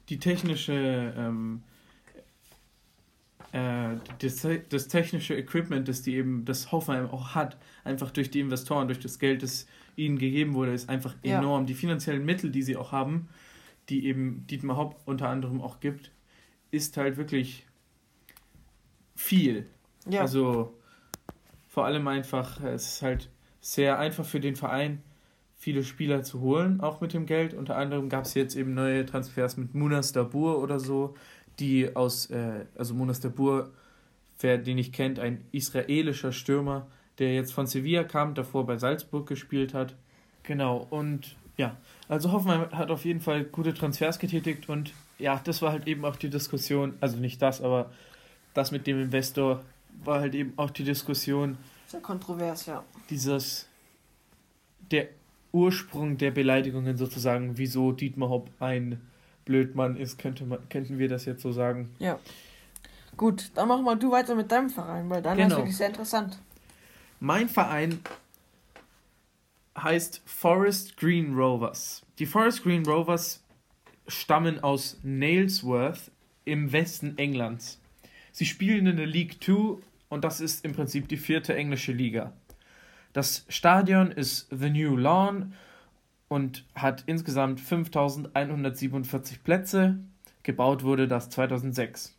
die technische ähm, äh, das, das, technische Equipment, das die eben, das Hoffenheim auch hat, einfach durch die Investoren, durch das Geld, das ihnen gegeben wurde, ist einfach enorm. Ja. Die finanziellen Mittel, die sie auch haben, die eben Dietmar Hopp unter anderem auch gibt, ist halt wirklich viel. Ja. Also vor allem einfach, es ist halt sehr einfach für den Verein, viele Spieler zu holen, auch mit dem Geld. Unter anderem gab es jetzt eben neue Transfers mit Munas Dabur oder so, die aus, äh, also Munas Dabur, wer den nicht kennt, ein israelischer Stürmer, der jetzt von Sevilla kam, davor bei Salzburg gespielt hat. Genau, und ja, also Hoffenheim hat auf jeden Fall gute Transfers getätigt und ja, das war halt eben auch die Diskussion, also nicht das, aber das mit dem Investor war halt eben auch die Diskussion. Sehr kontrovers, ja. Dieses, der Ursprung der Beleidigungen sozusagen, wieso Dietmar Hopp ein Blödmann ist, könnte man, könnten wir das jetzt so sagen. Ja. Gut, dann mach mal du weiter mit deinem Verein, weil dann genau. ist wirklich sehr interessant. Mein Verein heißt Forest Green Rovers. Die Forest Green Rovers stammen aus Nailsworth im Westen Englands. Sie spielen in der League Two und das ist im Prinzip die vierte englische Liga. Das Stadion ist The New Lawn und hat insgesamt 5147 Plätze. Gebaut wurde das 2006.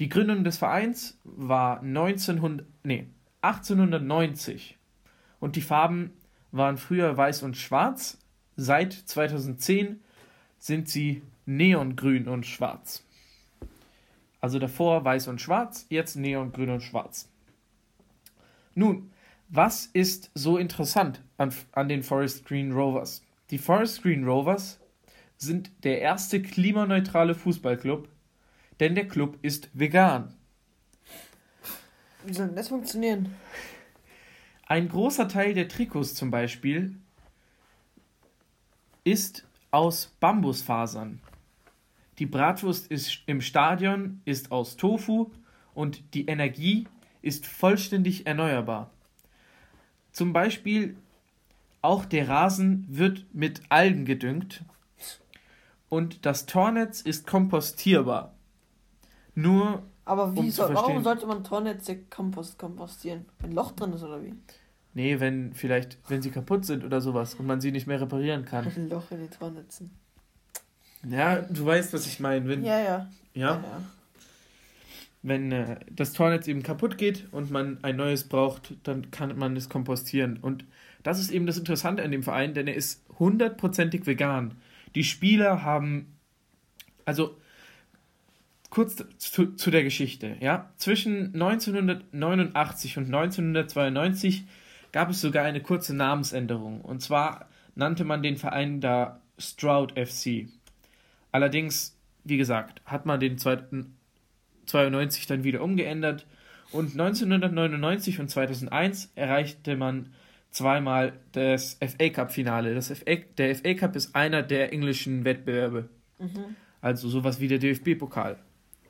Die Gründung des Vereins war 1900, nee, 1890 und die Farben waren früher weiß und schwarz. Seit 2010 sind sie neongrün und schwarz. Also davor weiß und schwarz, jetzt neongrün und schwarz. Nun, was ist so interessant an, an den Forest Green Rovers? Die Forest Green Rovers sind der erste klimaneutrale Fußballclub, denn der Club ist vegan. Wie soll das funktionieren? Ein großer Teil der Trikots zum Beispiel ist aus Bambusfasern. Die Bratwurst ist im Stadion ist aus Tofu und die Energie ist vollständig erneuerbar. Zum Beispiel auch der Rasen wird mit Algen gedüngt und das Tornetz ist kompostierbar. Nur. Aber wie um soll, warum sollte man Tornetze kompost, kompostieren? Wenn ein Loch drin ist oder wie? Nee, wenn vielleicht, wenn sie kaputt sind oder sowas und man sie nicht mehr reparieren kann. Ein Loch in die Tornetzen. Ja, du weißt, was ich meine. Wenn, ja, ja. Ja? ja, ja. Wenn äh, das Tornetz eben kaputt geht und man ein neues braucht, dann kann man es kompostieren. Und das ist eben das Interessante an dem Verein, denn er ist hundertprozentig vegan. Die Spieler haben, also kurz zu, zu der Geschichte, ja, zwischen 1989 und 1992 gab es sogar eine kurze Namensänderung. Und zwar nannte man den Verein da Stroud FC. Allerdings, wie gesagt, hat man den 92 dann wieder umgeändert und 1999 und 2001 erreichte man zweimal das FA Cup Finale. Das FA, der FA Cup ist einer der englischen Wettbewerbe. Mhm. Also sowas wie der DFB-Pokal.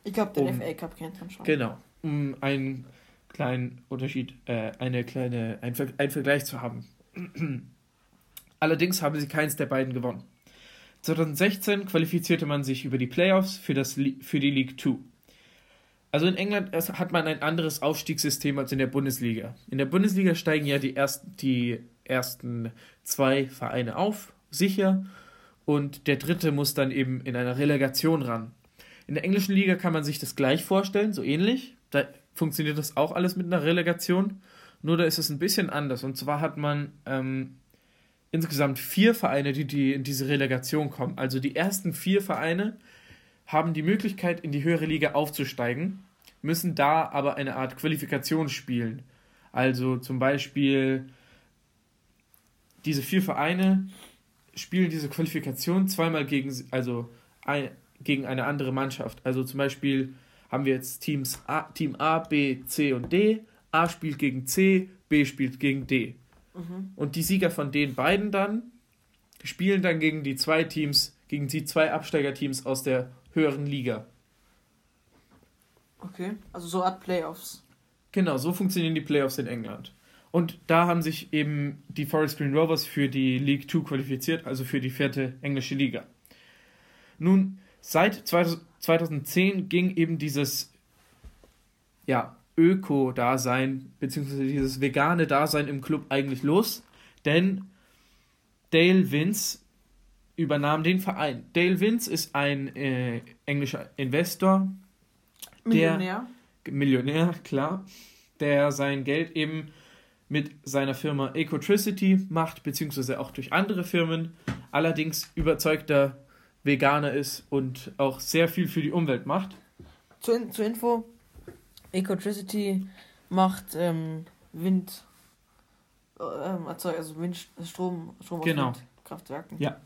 Ich glaube, den um, FA Cup kennt man schon. Genau, um einen kleinen Unterschied, äh, eine kleine, ein, ein Vergleich zu haben. Allerdings haben sie keins der beiden gewonnen. 2016 qualifizierte man sich über die Playoffs für, das, für die League 2. Also in England hat man ein anderes Aufstiegssystem als in der Bundesliga. In der Bundesliga steigen ja die ersten, die ersten zwei Vereine auf, sicher, und der dritte muss dann eben in einer Relegation ran. In der englischen Liga kann man sich das gleich vorstellen, so ähnlich. Da funktioniert das auch alles mit einer Relegation, nur da ist es ein bisschen anders. Und zwar hat man ähm, insgesamt vier Vereine, die, die in diese Relegation kommen. Also die ersten vier Vereine haben die Möglichkeit, in die höhere Liga aufzusteigen, müssen da aber eine Art Qualifikation spielen. Also zum Beispiel diese vier Vereine spielen diese Qualifikation zweimal gegen, also ein, gegen eine andere Mannschaft. Also zum Beispiel haben wir jetzt Teams A, Team A, B, C und D. A spielt gegen C, B spielt gegen D. Mhm. Und die Sieger von den beiden dann spielen dann gegen die zwei Teams, gegen die zwei Absteigerteams aus der höheren Liga. Okay, also so Art Playoffs. Genau, so funktionieren die Playoffs in England. Und da haben sich eben die Forest Green Rovers für die League 2 qualifiziert, also für die vierte englische Liga. Nun, seit 2010 ging eben dieses ja, Öko-Dasein, beziehungsweise dieses vegane Dasein im Club eigentlich los, denn Dale Vince übernahm den Verein. Dale Vince ist ein äh, englischer Investor, Millionär. Der, Millionär, klar, der sein Geld eben mit seiner Firma Ecotricity macht, beziehungsweise auch durch andere Firmen, allerdings überzeugter Veganer ist und auch sehr viel für die Umwelt macht. Zur, zur Info, Ecotricity macht ähm, Wind, ähm, also Wind, Strom, Strom genau. aus Windkraftwerken. Ja.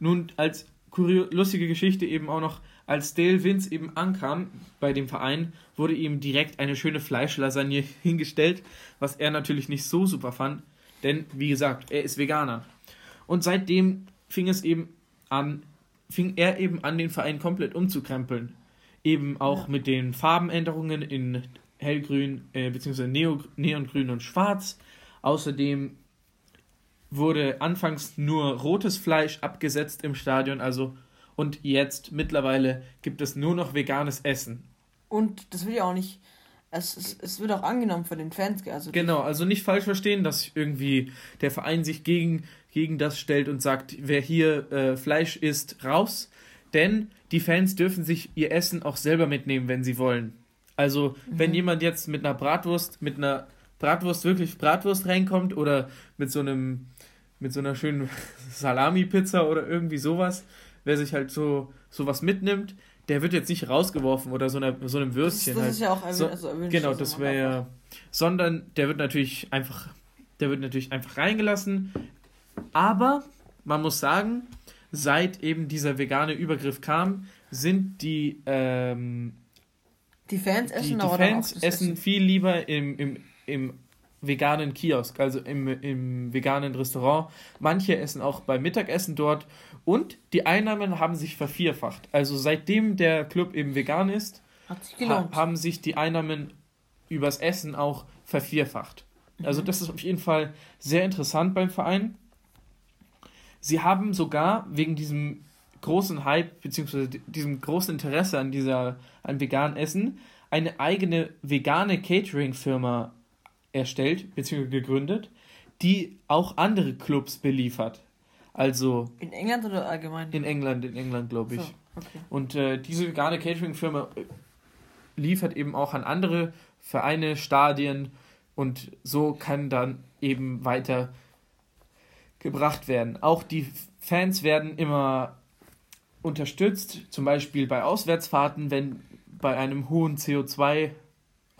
Nun, als lustige Geschichte eben auch noch, als Dale Vince eben ankam bei dem Verein, wurde ihm direkt eine schöne Fleischlasagne hingestellt, was er natürlich nicht so super fand, denn wie gesagt, er ist Veganer. Und seitdem fing es eben an, fing er eben an, den Verein komplett umzukrempeln. Eben auch ja. mit den Farbenänderungen in hellgrün äh, bzw. neongrün und schwarz. Außerdem wurde anfangs nur rotes Fleisch abgesetzt im Stadion, also und jetzt mittlerweile gibt es nur noch veganes Essen. Und das will ja auch nicht. Es, es, es wird auch angenommen von den Fans. Also genau, also nicht falsch verstehen, dass irgendwie der Verein sich gegen, gegen das stellt und sagt, wer hier äh, Fleisch isst, raus. Denn die Fans dürfen sich ihr Essen auch selber mitnehmen, wenn sie wollen. Also, mhm. wenn jemand jetzt mit einer Bratwurst, mit einer Bratwurst wirklich Bratwurst reinkommt oder mit so einem mit so einer schönen Salami-Pizza oder irgendwie sowas, wer sich halt so sowas mitnimmt, der wird jetzt nicht rausgeworfen oder so, einer, so einem Würstchen. Das, das halt. ist ja auch so, also Genau, das wäre ja. Sondern der wird natürlich einfach, der wird natürlich einfach reingelassen. Aber man muss sagen, seit eben dieser vegane Übergriff kam, sind die ähm, die Fans essen, die, die Fans essen, essen viel lieber im, im, im veganen Kiosk, also im, im veganen Restaurant. Manche essen auch beim Mittagessen dort und die Einnahmen haben sich vervierfacht. Also seitdem der Club eben vegan ist, ha haben sich die Einnahmen übers Essen auch vervierfacht. Mhm. Also das ist auf jeden Fall sehr interessant beim Verein. Sie haben sogar wegen diesem großen Hype bzw. diesem großen Interesse an dieser an veganen Essen eine eigene vegane Catering-Firma erstellt bzw. gegründet, die auch andere Clubs beliefert. Also. In England oder allgemein? In England, in England, glaube ich. So, okay. Und äh, diese vegane Catering-Firma äh, liefert eben auch an andere Vereine, Stadien und so kann dann eben weiter gebracht werden. Auch die Fans werden immer unterstützt, zum Beispiel bei Auswärtsfahrten, wenn bei einem hohen CO2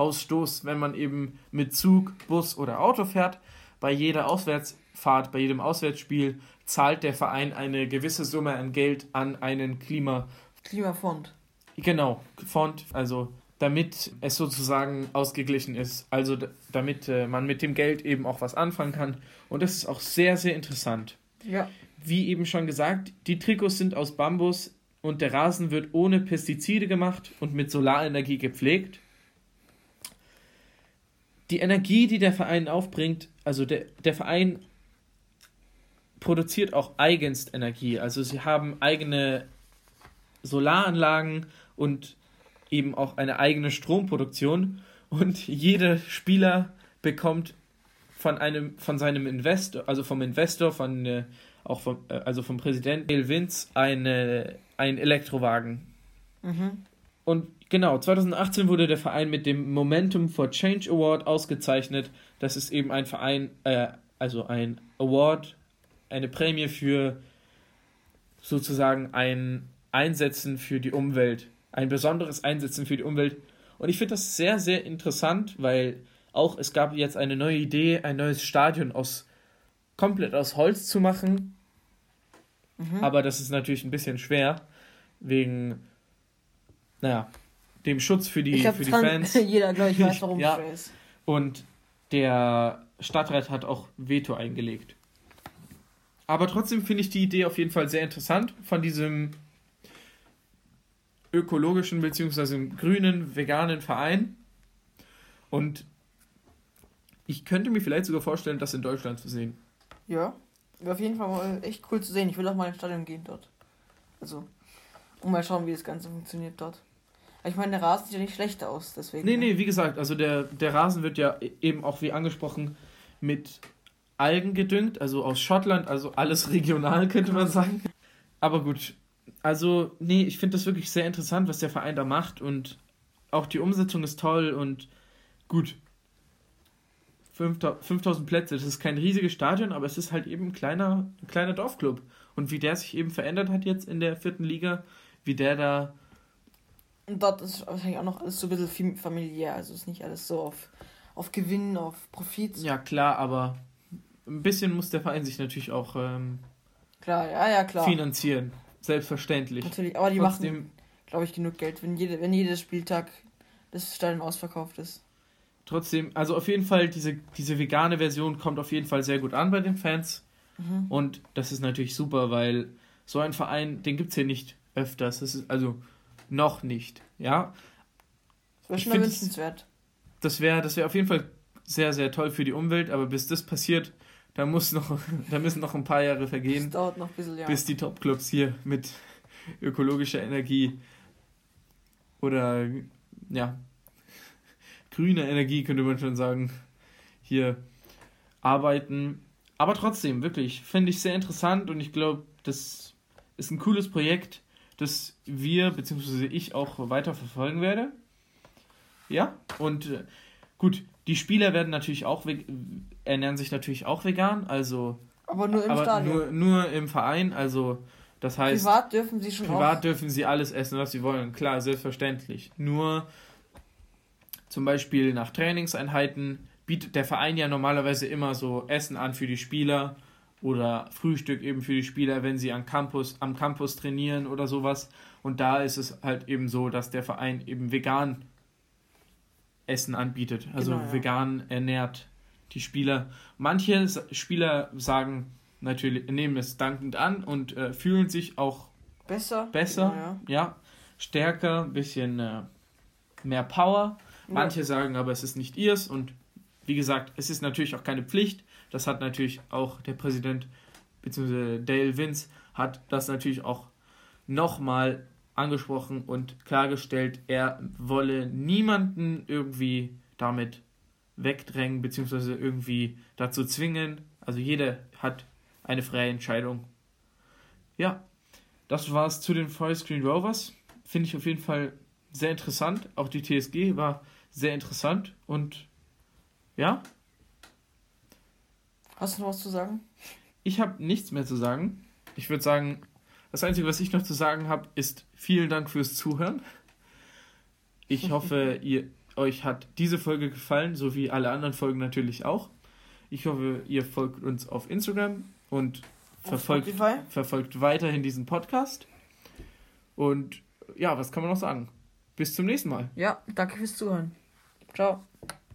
Ausstoß, wenn man eben mit Zug, Bus oder Auto fährt. Bei jeder Auswärtsfahrt, bei jedem Auswärtsspiel zahlt der Verein eine gewisse Summe an Geld an einen Klima Klimafond. Genau, Fond, also damit es sozusagen ausgeglichen ist, also damit äh, man mit dem Geld eben auch was anfangen kann. Und das ist auch sehr, sehr interessant. Ja. Wie eben schon gesagt, die Trikots sind aus Bambus und der Rasen wird ohne Pestizide gemacht und mit Solarenergie gepflegt die Energie, die der Verein aufbringt, also der, der Verein produziert auch eigenst Energie. Also sie haben eigene Solaranlagen und eben auch eine eigene Stromproduktion und jeder Spieler bekommt von einem von seinem Investor, also vom Investor, von äh, auch vom, äh, also vom Präsidenten Neil Vince eine ein Elektrowagen. Mhm. Und genau, 2018 wurde der Verein mit dem Momentum for Change Award ausgezeichnet. Das ist eben ein Verein, äh, also ein Award, eine Prämie für sozusagen ein Einsetzen für die Umwelt. Ein besonderes Einsetzen für die Umwelt. Und ich finde das sehr, sehr interessant, weil auch es gab jetzt eine neue Idee, ein neues Stadion aus komplett aus Holz zu machen. Mhm. Aber das ist natürlich ein bisschen schwer, wegen naja, dem Schutz für die, glaub, für die Fans. Jeder, glaube ich, weiß, warum ja. es ist. Und der Stadtrat hat auch Veto eingelegt. Aber trotzdem finde ich die Idee auf jeden Fall sehr interessant von diesem ökologischen bzw. grünen, veganen Verein. Und ich könnte mir vielleicht sogar vorstellen, das in Deutschland zu sehen. Ja, wäre auf jeden Fall mal echt cool zu sehen. Ich will auch mal ins Stadion gehen dort. Also, und mal schauen, wie das Ganze funktioniert dort. Ich meine, der Rasen sieht ja nicht schlecht aus, deswegen. Nee, nee, wie gesagt, also der, der Rasen wird ja eben auch, wie angesprochen, mit Algen gedüngt, also aus Schottland, also alles regional, könnte man sagen. Aber gut, also, nee, ich finde das wirklich sehr interessant, was der Verein da macht und auch die Umsetzung ist toll und gut. 5000 Plätze, das ist kein riesiges Stadion, aber es ist halt eben ein kleiner, ein kleiner Dorfclub. Und wie der sich eben verändert hat jetzt in der vierten Liga, wie der da. Und dort ist wahrscheinlich auch noch alles so ein bisschen familiär, also ist nicht alles so auf, auf Gewinn, auf Profit. Ja, klar, aber ein bisschen muss der Verein sich natürlich auch ähm, klar, ja, ja, klar. finanzieren. Selbstverständlich. Natürlich, aber die Trotzdem, machen, glaube ich, genug Geld, wenn, jede, wenn jedes Spieltag das Stadion ausverkauft ist. Trotzdem, also auf jeden Fall, diese, diese vegane Version kommt auf jeden Fall sehr gut an bei den Fans. Mhm. Und das ist natürlich super, weil so ein Verein, den gibt es hier nicht öfters. Das ist also noch nicht, ja. Das wäre schon wünschenswert. Das wäre das wär auf jeden Fall sehr, sehr toll für die Umwelt, aber bis das passiert, da, muss noch, da müssen noch ein paar Jahre vergehen. Das dauert noch ein bisschen, ja. Bis die Topclubs hier mit ökologischer Energie oder ja, grüner Energie, könnte man schon sagen, hier arbeiten. Aber trotzdem, wirklich, finde ich sehr interessant und ich glaube, das ist ein cooles Projekt, das wir bzw. ich auch weiter verfolgen werde. Ja, und äh, gut, die Spieler werden natürlich auch ernähren sich natürlich auch vegan, also aber nur im aber Stadion. Nur, nur im Verein, also das heißt privat dürfen sie schon privat auch. dürfen sie alles essen, was sie wollen, klar, selbstverständlich. Nur zum Beispiel nach Trainingseinheiten bietet der Verein ja normalerweise immer so Essen an für die Spieler oder Frühstück eben für die Spieler, wenn sie am Campus, am Campus trainieren oder sowas. Und da ist es halt eben so, dass der Verein eben vegan Essen anbietet, also genau, ja. vegan ernährt die Spieler. Manche Spieler sagen natürlich, nehmen es dankend an und äh, fühlen sich auch besser, besser, ja, ja. ja stärker, ein bisschen äh, mehr Power. Manche sagen aber, es ist nicht ihrs und wie gesagt, es ist natürlich auch keine Pflicht. Das hat natürlich auch der Präsident bzw. Dale Vince hat das natürlich auch nochmal angesprochen und klargestellt, er wolle niemanden irgendwie damit wegdrängen bzw. irgendwie dazu zwingen. Also jeder hat eine freie Entscheidung. Ja, das war es zu den Forest Rovers. Finde ich auf jeden Fall sehr interessant. Auch die TSG war sehr interessant und ja. Hast du noch was zu sagen? Ich habe nichts mehr zu sagen. Ich würde sagen, das Einzige, was ich noch zu sagen habe, ist vielen Dank fürs Zuhören. Ich hoffe, ihr, euch hat diese Folge gefallen, so wie alle anderen Folgen natürlich auch. Ich hoffe, ihr folgt uns auf Instagram und verfolgt, verfolgt weiterhin diesen Podcast. Und ja, was kann man noch sagen? Bis zum nächsten Mal. Ja, danke fürs Zuhören. Ciao.